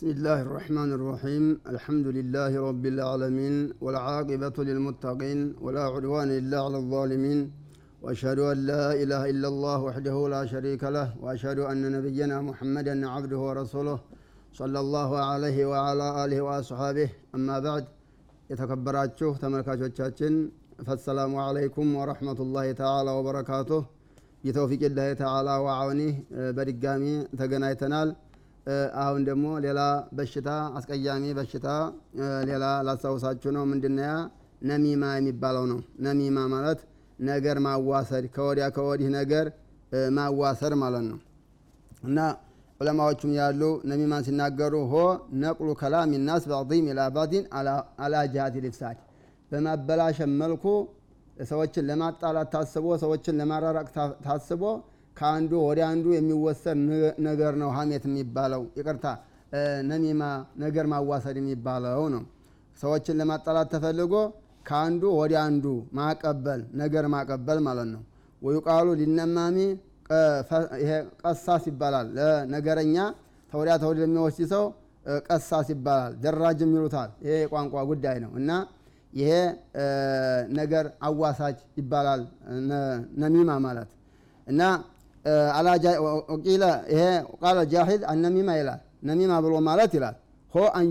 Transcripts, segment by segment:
بسم الله الرحمن الرحيم. الحمد لله رب العالمين والعاقبة للمتقين ولا عدوان إلا على الظالمين. وأشهد أن لا إله إلا الله وحده لا شريك له وأشهد أن نبينا محمدا عبده ورسوله صلى الله عليه وعلى آله وأصحابه. أما بعد يتكبراتشوه تمركاتشوتشاتشن فالسلام عليكم ورحمة الله تعالى وبركاته بتوفيق الله تعالى وعونه برقامي تقنايتنال አሁን ደግሞ ሌላ በሽታ አስቀያሚ በሽታ ሌላ ላስታውሳችሁ ነው። ምንድነያ ነሚማ የሚባለው ነው። ነሚማ ማለት ነገር ማዋሰድ ከወዲያ ከወዲህ ነገር ማዋሰድ ማለት ነው። እና ዑለማዎቹም ያሉ ነሚማን ሲናገሩ ሆ ነቅሉ ከላም ናስ በዕም ኢላ ባዲን አላ ጅሃት ልፍሳድ። በማበላሸት መልኩ ሰዎችን ለማጣላት ታስቦ ሰዎችን ለማራራቅ ታስቦ ከአንዱ ወደ አንዱ የሚወሰድ ነገር ነው ሀሜት የሚባለው። ይቅርታ ነሚማ ነገር ማዋሰድ የሚባለው ነው። ሰዎችን ለማጣላት ተፈልጎ ከአንዱ ወደ አንዱ ማቀበል ነገር ማቀበል ማለት ነው። ወዩቃሉ ሊነማሚ ቀሳስ ይባላል። ለነገረኛ ተወዲያ ተወዲ ለሚወስድ ሰው ቀሳስ ይባላል። ደራጅም ይሉታል ይሄ የቋንቋ ጉዳይ ነው። እና ይሄ ነገር አዋሳጅ ይባላል። ነሚማ ማለት። እና ቂለ ይሄ ቃለ ጃሂል አነሚማ ይላል ነሚማ ብሎ ማለት ይላል ሆ አን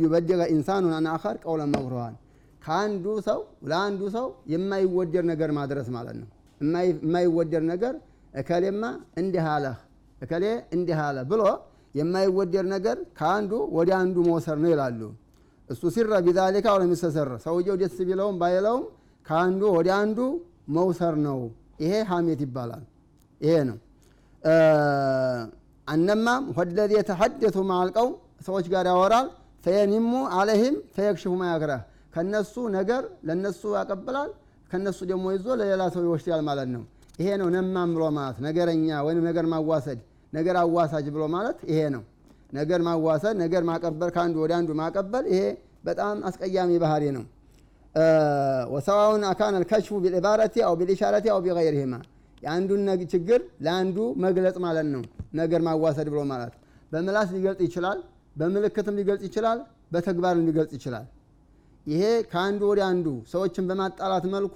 ኢንሳኑን አን ቀውለ መግሩሃን ከአንዱ ሰው ለአንዱ ሰው የማይወደድ ነገር ማድረስ ማለት ነው የማይወደድ ነገር እከሌማ እንዲህ አለህ እከሌ እንዲህ አለ ብሎ የማይወደድ ነገር ከአንዱ ወደ አንዱ መውሰድ ነው ይላሉ እሱ ሲረ ቢዛሊካ ወለሚስተሰር ሰውየው ደስ ቢለውም ባይለውም ከአንዱ ወደ አንዱ መውሰር ነው ይሄ ሀሜት ይባላል ይሄ ነው አነማም ወለዚ የተሐደቱ ማልቀው ሰዎች ጋር ያወራል። ፈየኒሙ አለህም ፈየክሽፉ ማያክረህ ከነሱ ነገር ለነሱ ያቀብላል ከነሱ ደግሞ ይዞ ለሌላ ሰው ይወስዳል ማለት ነው። ይሄ ነው ነማም ብሎ ማለት። ነገረኛ ወይም ነገር ማዋሰድ ነገር አዋሳጅ ብሎ ማለት ይሄ ነው። ነገር ማዋሰድ ነገር ማቀበል ከአንዱ ወደ አንዱ ማቀበል ይሄ በጣም አስቀያሚ ባህሪ ነው። ወሰዋውን አካን አልከሽፉ ቢልዕባረቲ አው ቢልኢሻረቲ አው ቢገይርህማ የአንዱን ችግር ለአንዱ መግለጽ ማለት ነው። ነገር ማዋሰድ ብሎ ማለት በምላስ ሊገልጽ ይችላል በምልክትም ሊገልጽ ይችላል በተግባርም ሊገልጽ ይችላል። ይሄ ከአንዱ ወደ አንዱ ሰዎችን በማጣላት መልኩ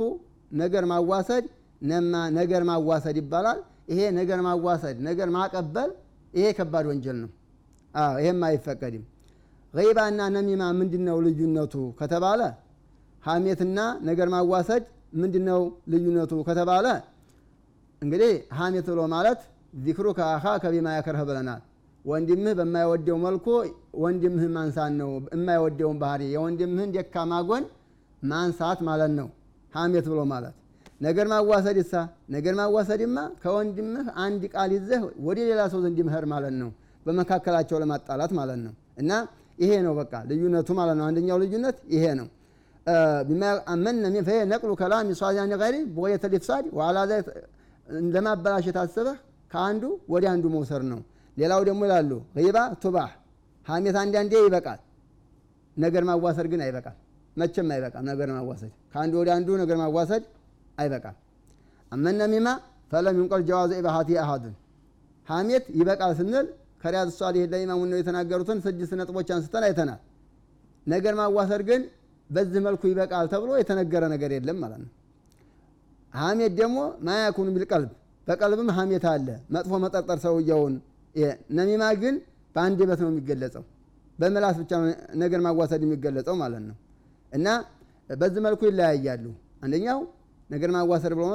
ነገር ማዋሰድ ነማ ነገር ማዋሰድ ይባላል። ይሄ ነገር ማዋሰድ ነገር ማቀበል ይሄ ከባድ ወንጀል ነው። ይሄም አይፈቀድም። ገይባና ነሚማ ምንድነው ልዩነቱ ከተባለ ሀሜትና ነገር ማዋሰድ ምንድነው ልዩነቱ ከተባለ እንግዲህ ሀሜት ብሎ ማለት ዚክሩ ከአኻ ከቢማ ያከርህ ብለናል ወንድምህ በማይወደው መልኩ ወንድምህ ማንሳት ነው። የማይወደውን ባህሪ የወንድምህን ደካማ ጎን ማንሳት ማለት ነው። ሀሜት ብሎ ማለት ነገር ማዋሰድ ሳ ነገር ማዋሰድማ ከወንድምህ አንድ ቃል ይዘህ ወደ ሌላ ሰው ዘንድ መኸር ማለት ነው። በመካከላቸው ለማጣላት ማለት ነው። እና ይሄ ነው በቃ ልዩነቱ ማለት ነው። አንደኛው ልዩነት ይሄ ነው። ፈሄ ነቅሉ ከላም ሷዚያን ገሪ ቦየተ ልፍሳድ ዋላ ለማበላሸት አስበህ ከአንዱ ወደ አንዱ መውሰድ ነው። ሌላው ደግሞ ይላሉ ባ ቱባህ ሀሜት አንዳንዴ ይበቃል ነገር ማዋሰድ ግን አይበቃል መቼም አይበቃም ነገር ማዋሰድ ከአንዱ ወደ አንዱ ነገር ማዋሰድ አይበቃም። أما النميمة فلم ينقل جواز إباحته عن أحد ሀሜት ይበቃል ስንል ከሪያድ ሷሊህ ለኢማሙ ነው የተናገሩትን ስድስት ነጥቦች አንስተን አይተናል። ነገር ማዋሰድ ግን በዚህ መልኩ ይበቃል ተብሎ የተነገረ ነገር የለም ማለት ነው ሀሜት ደግሞ ما يكون بالقلب በቀልብም ሀሜት አለ። መጥፎ መጠርጠር ሰውየውን ነሚማ ግን በአንድ በት ነው የሚገለጸው። በምላስ ብቻ ነገር ማዋሰድ የሚገለጸው ማለት ነው። እና በዚህ መልኩ ይለያያሉ። አንደኛው ነገር ማዋሰድ ብሎ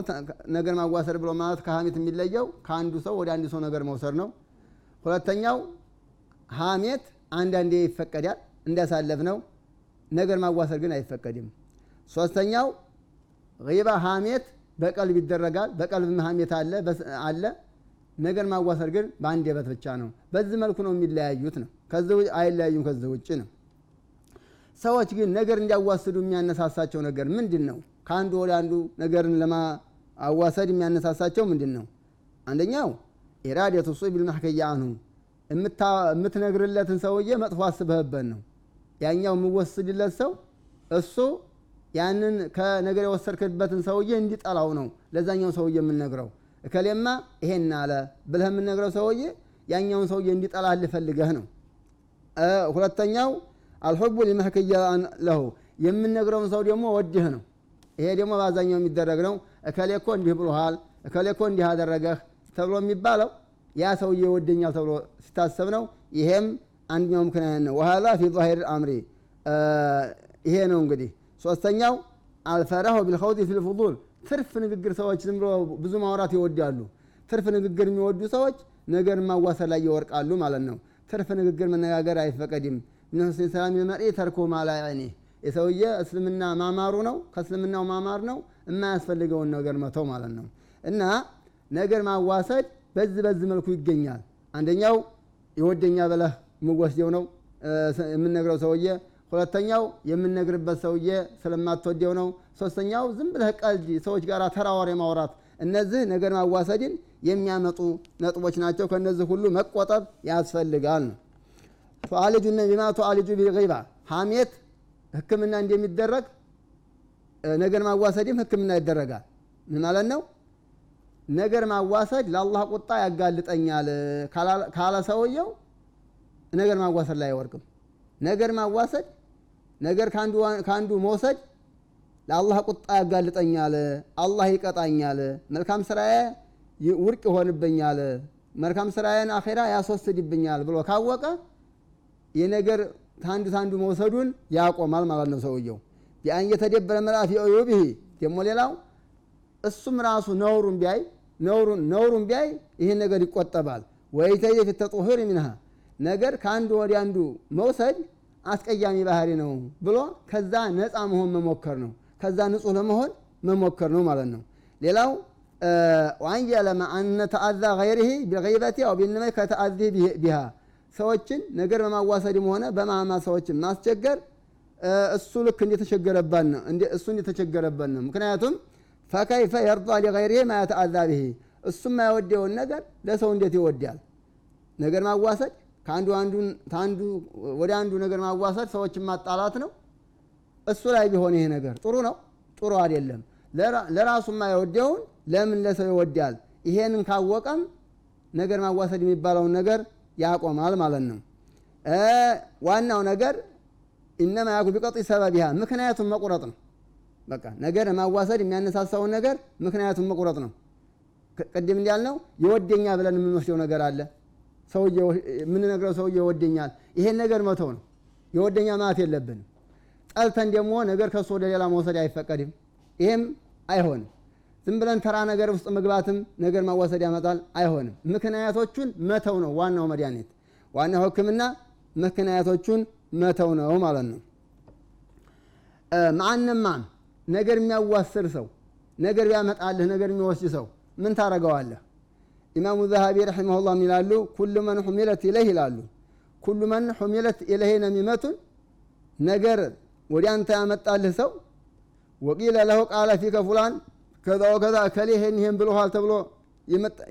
ነገር ማዋሰድ ብሎ ማለት ከሀሜት የሚለየው ከአንዱ ሰው ወደ አንዱ ሰው ነገር መውሰድ ነው። ሁለተኛው ሀሜት አንዳንዴ ይፈቀዳል እንዳሳለፍ ነው ነገር ማዋሰድ ግን አይፈቀድም። ሶስተኛው ባ ሀሜት በቀልብ ይደረጋል በቀልብ ሀሜት አለ ነገር ማዋሰድ ግን በአንድ በት ብቻ ነው። በዚህ መልኩ ነው የሚለያዩት ነው። አይለያዩም ከዚህ ውጭ ነው። ሰዎች ግን ነገር እንዲያዋስዱ የሚያነሳሳቸው ነገር ምንድን ነው? ከአንዱ ወደ አንዱ ነገርን ለማዋሰድ የሚያነሳሳቸው ምንድን ነው? አንደኛው ኢራደቱ ሱ ቢልማሕከያ አንሁ የምትነግርለትን ሰውዬ መጥፎ አስበህበት ነው። ያኛው የምወስድለት ሰው እሱ ያንን ከነገር የወሰድክበትን ሰውዬ እንዲጠላው ነው ለዛኛው ሰውዬ የምንነግረው እከሌማ ይሄን አለ ብለህ የምንነግረው ሰውዬ ያኛውን ሰውዬ እንዲጠላህ ልፈልገህ ነው ሁለተኛው አልሑቡ ሊመሕክያ ለሁ የምነግረውን ሰው ደግሞ ወድህ ነው። ይሄ ደግሞ በአብዛኛው የሚደረግ ነው። እከሌ እኮ እንዲህ ብሎሃል፣ እከሌ እኮ እንዲህ አደረገህ ተብሎ የሚባለው ያ ሰውዬ ይወደኛል ተብሎ ሲታሰብ ነው። ይሄም አንደኛው ምክንያት ነው። ወሀዛ ፊ ዛሂር አምሪ ይሄ ነው እንግዲህ። ሶስተኛው አልፈራሁ ቢልኸውጢ ፊል ትርፍ ንግግር ሰዎች ዝም ብሎ ብዙ ማውራት ይወዳሉ። ትርፍ ንግግር የሚወዱ ሰዎች ነገር ማዋሰድ ላይ ይወርቃሉ ማለት ነው። ትርፍ ንግግር መነጋገር አይፈቀድም። ምን ሁስኒ ሰላም ልመርኢ ተርኩ ማ ላ ያዕኒህ የሰውዬ እስልምና ማማሩ ነው፣ ከእስልምናው ማማር ነው የማያስፈልገውን ነገር መተው ማለት ነው። እና ነገር ማዋሰድ በዚህ በዚህ መልኩ ይገኛል። አንደኛው ይወደኛ ብለህ የምወስደው ነው የምነግረው ሰውዬ። ሁለተኛው የምነግርበት ሰውዬ ስለማትወደው ነው። ሶስተኛው ዝም ብለህ ቀልድ ሰዎች ጋር ተራ ወሬ ማውራት። እነዚህ ነገር ማዋሰድን የሚያመጡ ነጥቦች ናቸው። ከእነዚህ ሁሉ መቆጠብ ያስፈልጋል ነው ቱዓልጁ ቢማ ቱዓልጁ ቢልገይባ ሐሜት ሕክምና እንደሚደረግ ነገር ማዋሰድም ሕክምና ይደረጋል። ምን ማለት ነው? ነገር ማዋሰድ ለአላህ ቁጣ ያጋልጠኛል ካለ ሰውየው ነገር ማዋሰድ ላይ አይወርቅም። ነገር ማዋሰድ ነገር ከአንዱ መውሰድ ለአላህ ቁጣ ያጋልጠኛል፣ አላህ ይቀጣኛል፣ መልካም ስራዬ ውድቅ ይሆንብኛል፣ መልካም ስራዬን አኼራ ያስወስድብኛል ብሎ ካወቀ የነገር ታንዱ ታንዱ መውሰዱን ያቆማል ማለት ነው ሰውየው። ቢአን የተደበረ ምዕራፍ የዑዩቢሂ ደግሞ ሌላው እሱም ራሱ ነውሩን ቢያይ ነውሩን ቢያይ ይህን ነገር ይቆጠባል። ወይተየ ፊ ተጡሁር ሚንሃ ነገር ከአንዱ ወደ አንዱ መውሰድ አስቀያሚ ባህሪ ነው ብሎ ከዛ ነፃ መሆን መሞከር ነው። ከዛ ንጹህ ለመሆን መሞከር ነው ማለት ነው። ሌላው ወአንየለመ አነ ተአዛ ገይሪሂ ቢገይበቲ አው ቢንመይ ከተአዚ ቢሃ ሰዎችን ነገር በማዋሰድም ሆነ በማማ ሰዎችን ማስቸገር እሱ ልክ እንደተቸገረበት ነው እሱ እንደተቸገረበት ነው። ምክንያቱም ፈከይፈ የርዳ ሊገይሪሂ ማ የተአዛ ብሂ እሱ ነገር ለሰው እንዴት ይወዳል? ነገር ማዋሰድ ከአንዱ ወደ አንዱ ነገር ማዋሰድ ሰዎችን ማጣላት ነው። እሱ ላይ ቢሆን ይሄ ነገር ጥሩ ነው? ጥሩ አይደለም። ለራሱ የማይወደውን ለምን ለሰው ይወዳል? ይሄንን ካወቀም ነገር ማዋሰድ የሚባለውን ነገር ያቆማል ማለት ነው። ዋናው ነገር ኢነማ ያኩ ቢቀጢ ሰበቢሃ ምክንያቱም መቁረጥ ነው። በቃ ነገር ማዋሰድ የሚያነሳሳውን ነገር ምክንያቱም መቁረጥ ነው። ቅድም እንዳልነው የወደኛ ብለን የምንወስደው ነገር አለ። የምንነግረው ሰውዬ ይወደኛል፣ ይሄን ነገር መተው ነው። የወደኛ ማለት የለብንም። ጠልተን ደግሞ ነገር ከሱ ወደ ሌላ መውሰድ አይፈቀድም። ይሄም አይሆንም። ዝም ብለን ተራ ነገር ውስጥ መግባትም ነገር ማዋሰድ ያመጣል። አይሆንም። ምክንያቶቹን መተው ነው ዋናው መድኃኒት። ዋናው ሕክምና ምክንያቶቹን መተው ነው ማለት ነው። ማንማም ነገር የሚያዋስር ሰው ነገር ቢያመጣልህ ነገር የሚወስድ ሰው ምን ታረገዋለህ? ኢማሙ ዘሃቢ ረሒመሁላህ ይላሉ? ኩሉ መን ሑሚለት ኢለይህ ይላሉ። ኩሉ መን ሑሚለት ኢለይህ ነሚመቱን ነገር ወደ አንተ ያመጣልህ ሰው? ወቂለ ለሁ ቃለ ፊከ ፉላን ከዛ ወከዛ እከሌ ይሄን ይሄን ብሎሃል ተብሎ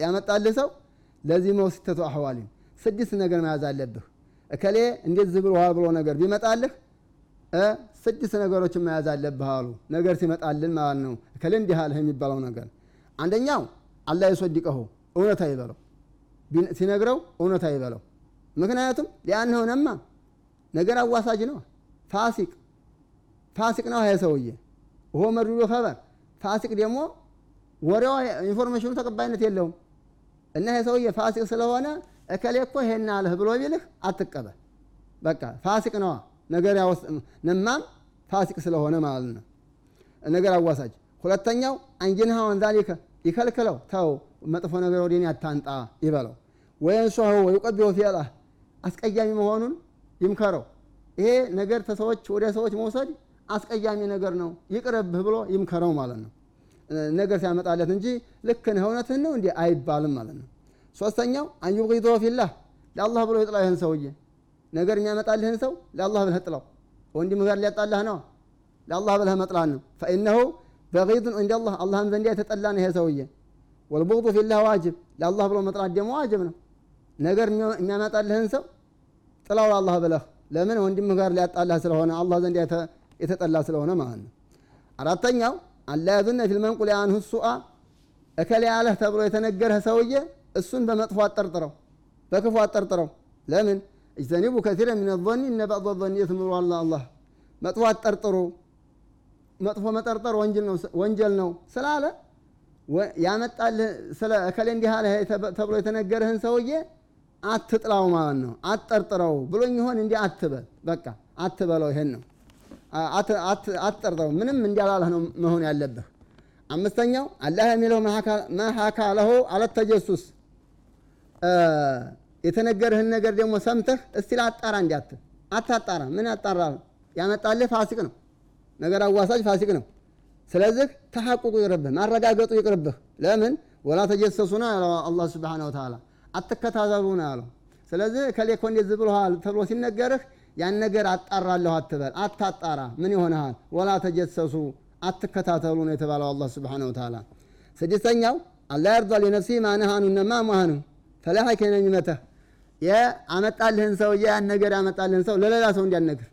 ያመጣልህ ሰው? ለዚህ መውሲተቱ አሕዋሊን። ስድስት ነገር መያዝ አለብህ። እከሌ እንደዚህ ብሎሃል? ብሎ ነገር ቢመጣልህ ስድስት ነገሮችን መያዝ አለብህ አሉ። ነገር ሲመጣልን ማለት ነው። እከሌ እንዲህ አለህ? የሚባለው ነገር። አንደኛው አላህ የሶዲቀሁ እውነት አይበለው፣ ሲነግረው እውነት አይበለው። ምክንያቱም ሊአንሁ ነማ ነገር አዋሳጅ ነው። ፋሲቅ ፋሲቅ ነው ይሄ ሰውዬ وهو مردود الخبر ፋሲቅ ደግሞ ወሬዋ information ኑ ተቀባይነት የለውም። እና ይሄ ሰውዬ ፋሲቅ ስለሆነ እከሌ እኮ ይሄን አለህ ብሎ ቢልህ አትቀበል። በቃ ፋሲቅ ነዋ። ነገር نمام ፋሲቅ ስለሆነ ማለት ነው። ነገር አዋሳጅ። ሁለተኛው أن ينهاه عن ذلك ይከልክለው፣ ተው መጥፎ ነገር ወደ እኔ ይበለው። ወየንሷሁ ወይቆቢሁ ፊዕላህ አስቀያሚ መሆኑን ይምከረው። ይሄ ነገር ተሰዎች ወደ ሰዎች መውሰድ አስቀያሚ ነገር ነው ይቅርብህ ብሎ ይምከረው ማለት ነው። ነገር ሲያመጣለት እንጂ ልክ ነህ እውነትህን ነው እንዲህ አይባልም ማለት ነው። ሶስተኛው አንዩብቂቶ ፊላህ ለአላህ ብሎ ይጥላው። ይህን ሰውዬ ነገር የሚያመጣልህን ሰው ለአላህ ብለህ ጥላው። ወንድምህ ጋር ሊያጣላህ ነው፣ ለአላህ ብለህ መጥላት ነው። ፈኢነሁ በጊዱን ዐንደላህ አላህም ዘንድ የተጠላ ነው ይሄ ሰውዬ። ወልቡግዱ ፊላህ ዋጅብ ለአላህ ብሎ መጥላት ደግሞ ዋጅብ ነው። ነገር የሚያመጣልህን ሰው ጥላው ለአላህ ብለህ ለምን ወንድምህ ጋር ሊያጣላህ ስለሆነ አላህ ዘንድ የተጠላ ስለሆነ ማለት ነው። አራተኛው አላ ያዙነ ፊል መንቁል አንሁ ሱአ እከሌ ያለህ ተብሎ የተነገረህ ሰውዬ እሱን በመጥፎ አጠርጥረው፣ በክፉ አጠርጥረው። ለምን እጅተኒቡ ከሲረ ሚነ ዞኒ እነ በዕض ዞኒ የትምሩ አላ አላህ መጥፎ አጠርጥሩ መጥፎ መጠርጠር ወንጀል ነው ስላለ ያመጣልህ ስለ እከሌ እንዲህ አለ ተብሎ የተነገርህን ሰውዬ አትጥላው ማለት ነው። አትጠርጥረው ብሎኝ ይሆን እንዲህ አትበል፣ በቃ አትበለው። ይሄን ነው አትጠርጥረው። ምንም እንዲያላለህ ነው መሆን ያለብህ። አምስተኛው አላህ የሚለው መሀካ ለሆ አለት ተጀሱስ የተነገርህን ነገር ደግሞ ሰምተህ እስቲ ላጣራ እንዲያት አታጣራ። ምን ያጣራ? ያመጣልህ ፋሲቅ ነው፣ ነገር አዋሳጅ ፋሲቅ ነው። ስለዚህ ተሐቁቁ ይቅርብህ፣ ማረጋገጡ ይቅርብህ። ለምን ወላ ተጀሰሱና ያለው አላህ ስብሓነሁ ወተዓላ አትከታተሉ ነው ያለው። ስለዚህ ከሌ እኮ እንደዚህ ብሎሃል ተብሎ ሲነገርህ ያን ነገር አጣራለሁ አትበል፣ አታጣራ። ምን ይሆንሃል? ወላ ተጀሰሱ አትከታተሉ ነው የተባለው አላህ ስብሓነሁ ወተዓላ። ስድስተኛው አላ የርዳ ሊነፍሲ ማነሃኑ እነማ ማሃኑ ፈላሀ ከነሚመተህ የአመጣልህን ሰውዬ ያን ነገር ያመጣልህን ሰው ለሌላ ሰው እንዲያነግር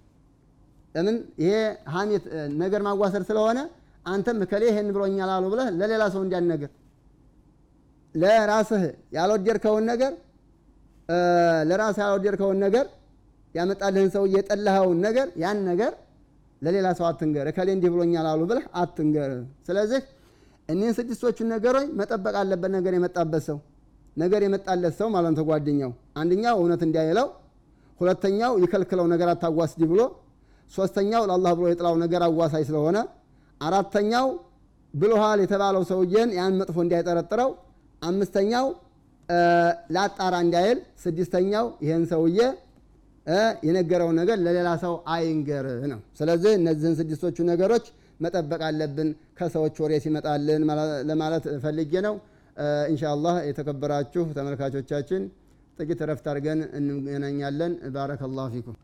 ለምን ይሄ ሀሜት ነገር ማዋሰድ ስለሆነ አንተም ከሌ ይሄን ብሎኛል አሉ ብለህ ለሌላ ሰው እንዲያነግር ለራስህ ያልወደድከውን ነገር ለራስህ ያልወደድከውን ነገር ያመጣልህን ሰው የጠላኸውን ነገር ያን ነገር ለሌላ ሰው አትንገር። እከሌ እንዲህ ብሎኛል አሉ ብለህ አትንገር። ስለዚህ እኒህን ስድስቶቹን ነገሮች መጠበቅ አለበት። ነገር የመጣበት ሰው ነገር የመጣለት ሰው ማለት ነው ጓደኛው፣ አንደኛው እውነት እንዲያይለው፣ ሁለተኛው ይከልክለው ነገር አታዋስዲ ብሎ፣ ሶስተኛው ለአላህ ብሎ የጥላው ነገር አዋሳይ ስለሆነ፣ አራተኛው ብሎሃል የተባለው ሰውዬን ያን መጥፎ እንዳይጠረጥረው፣ አምስተኛው ላጣራ እንዳይል፣ ስድስተኛው ይህን ሰውዬ የነገረውን ነገር ለሌላ ሰው አይንገር ነው። ስለዚህ እነዚህን ስድስቶቹ ነገሮች መጠበቅ አለብን ከሰዎች ወሬ ሲመጣልን ለማለት ፈልጌ ነው። ኢንሻአላህ የተከበራችሁ ተመልካቾቻችን ጥቂት እረፍት አድርገን እንገናኛለን። ባረከላሁ ፊኩም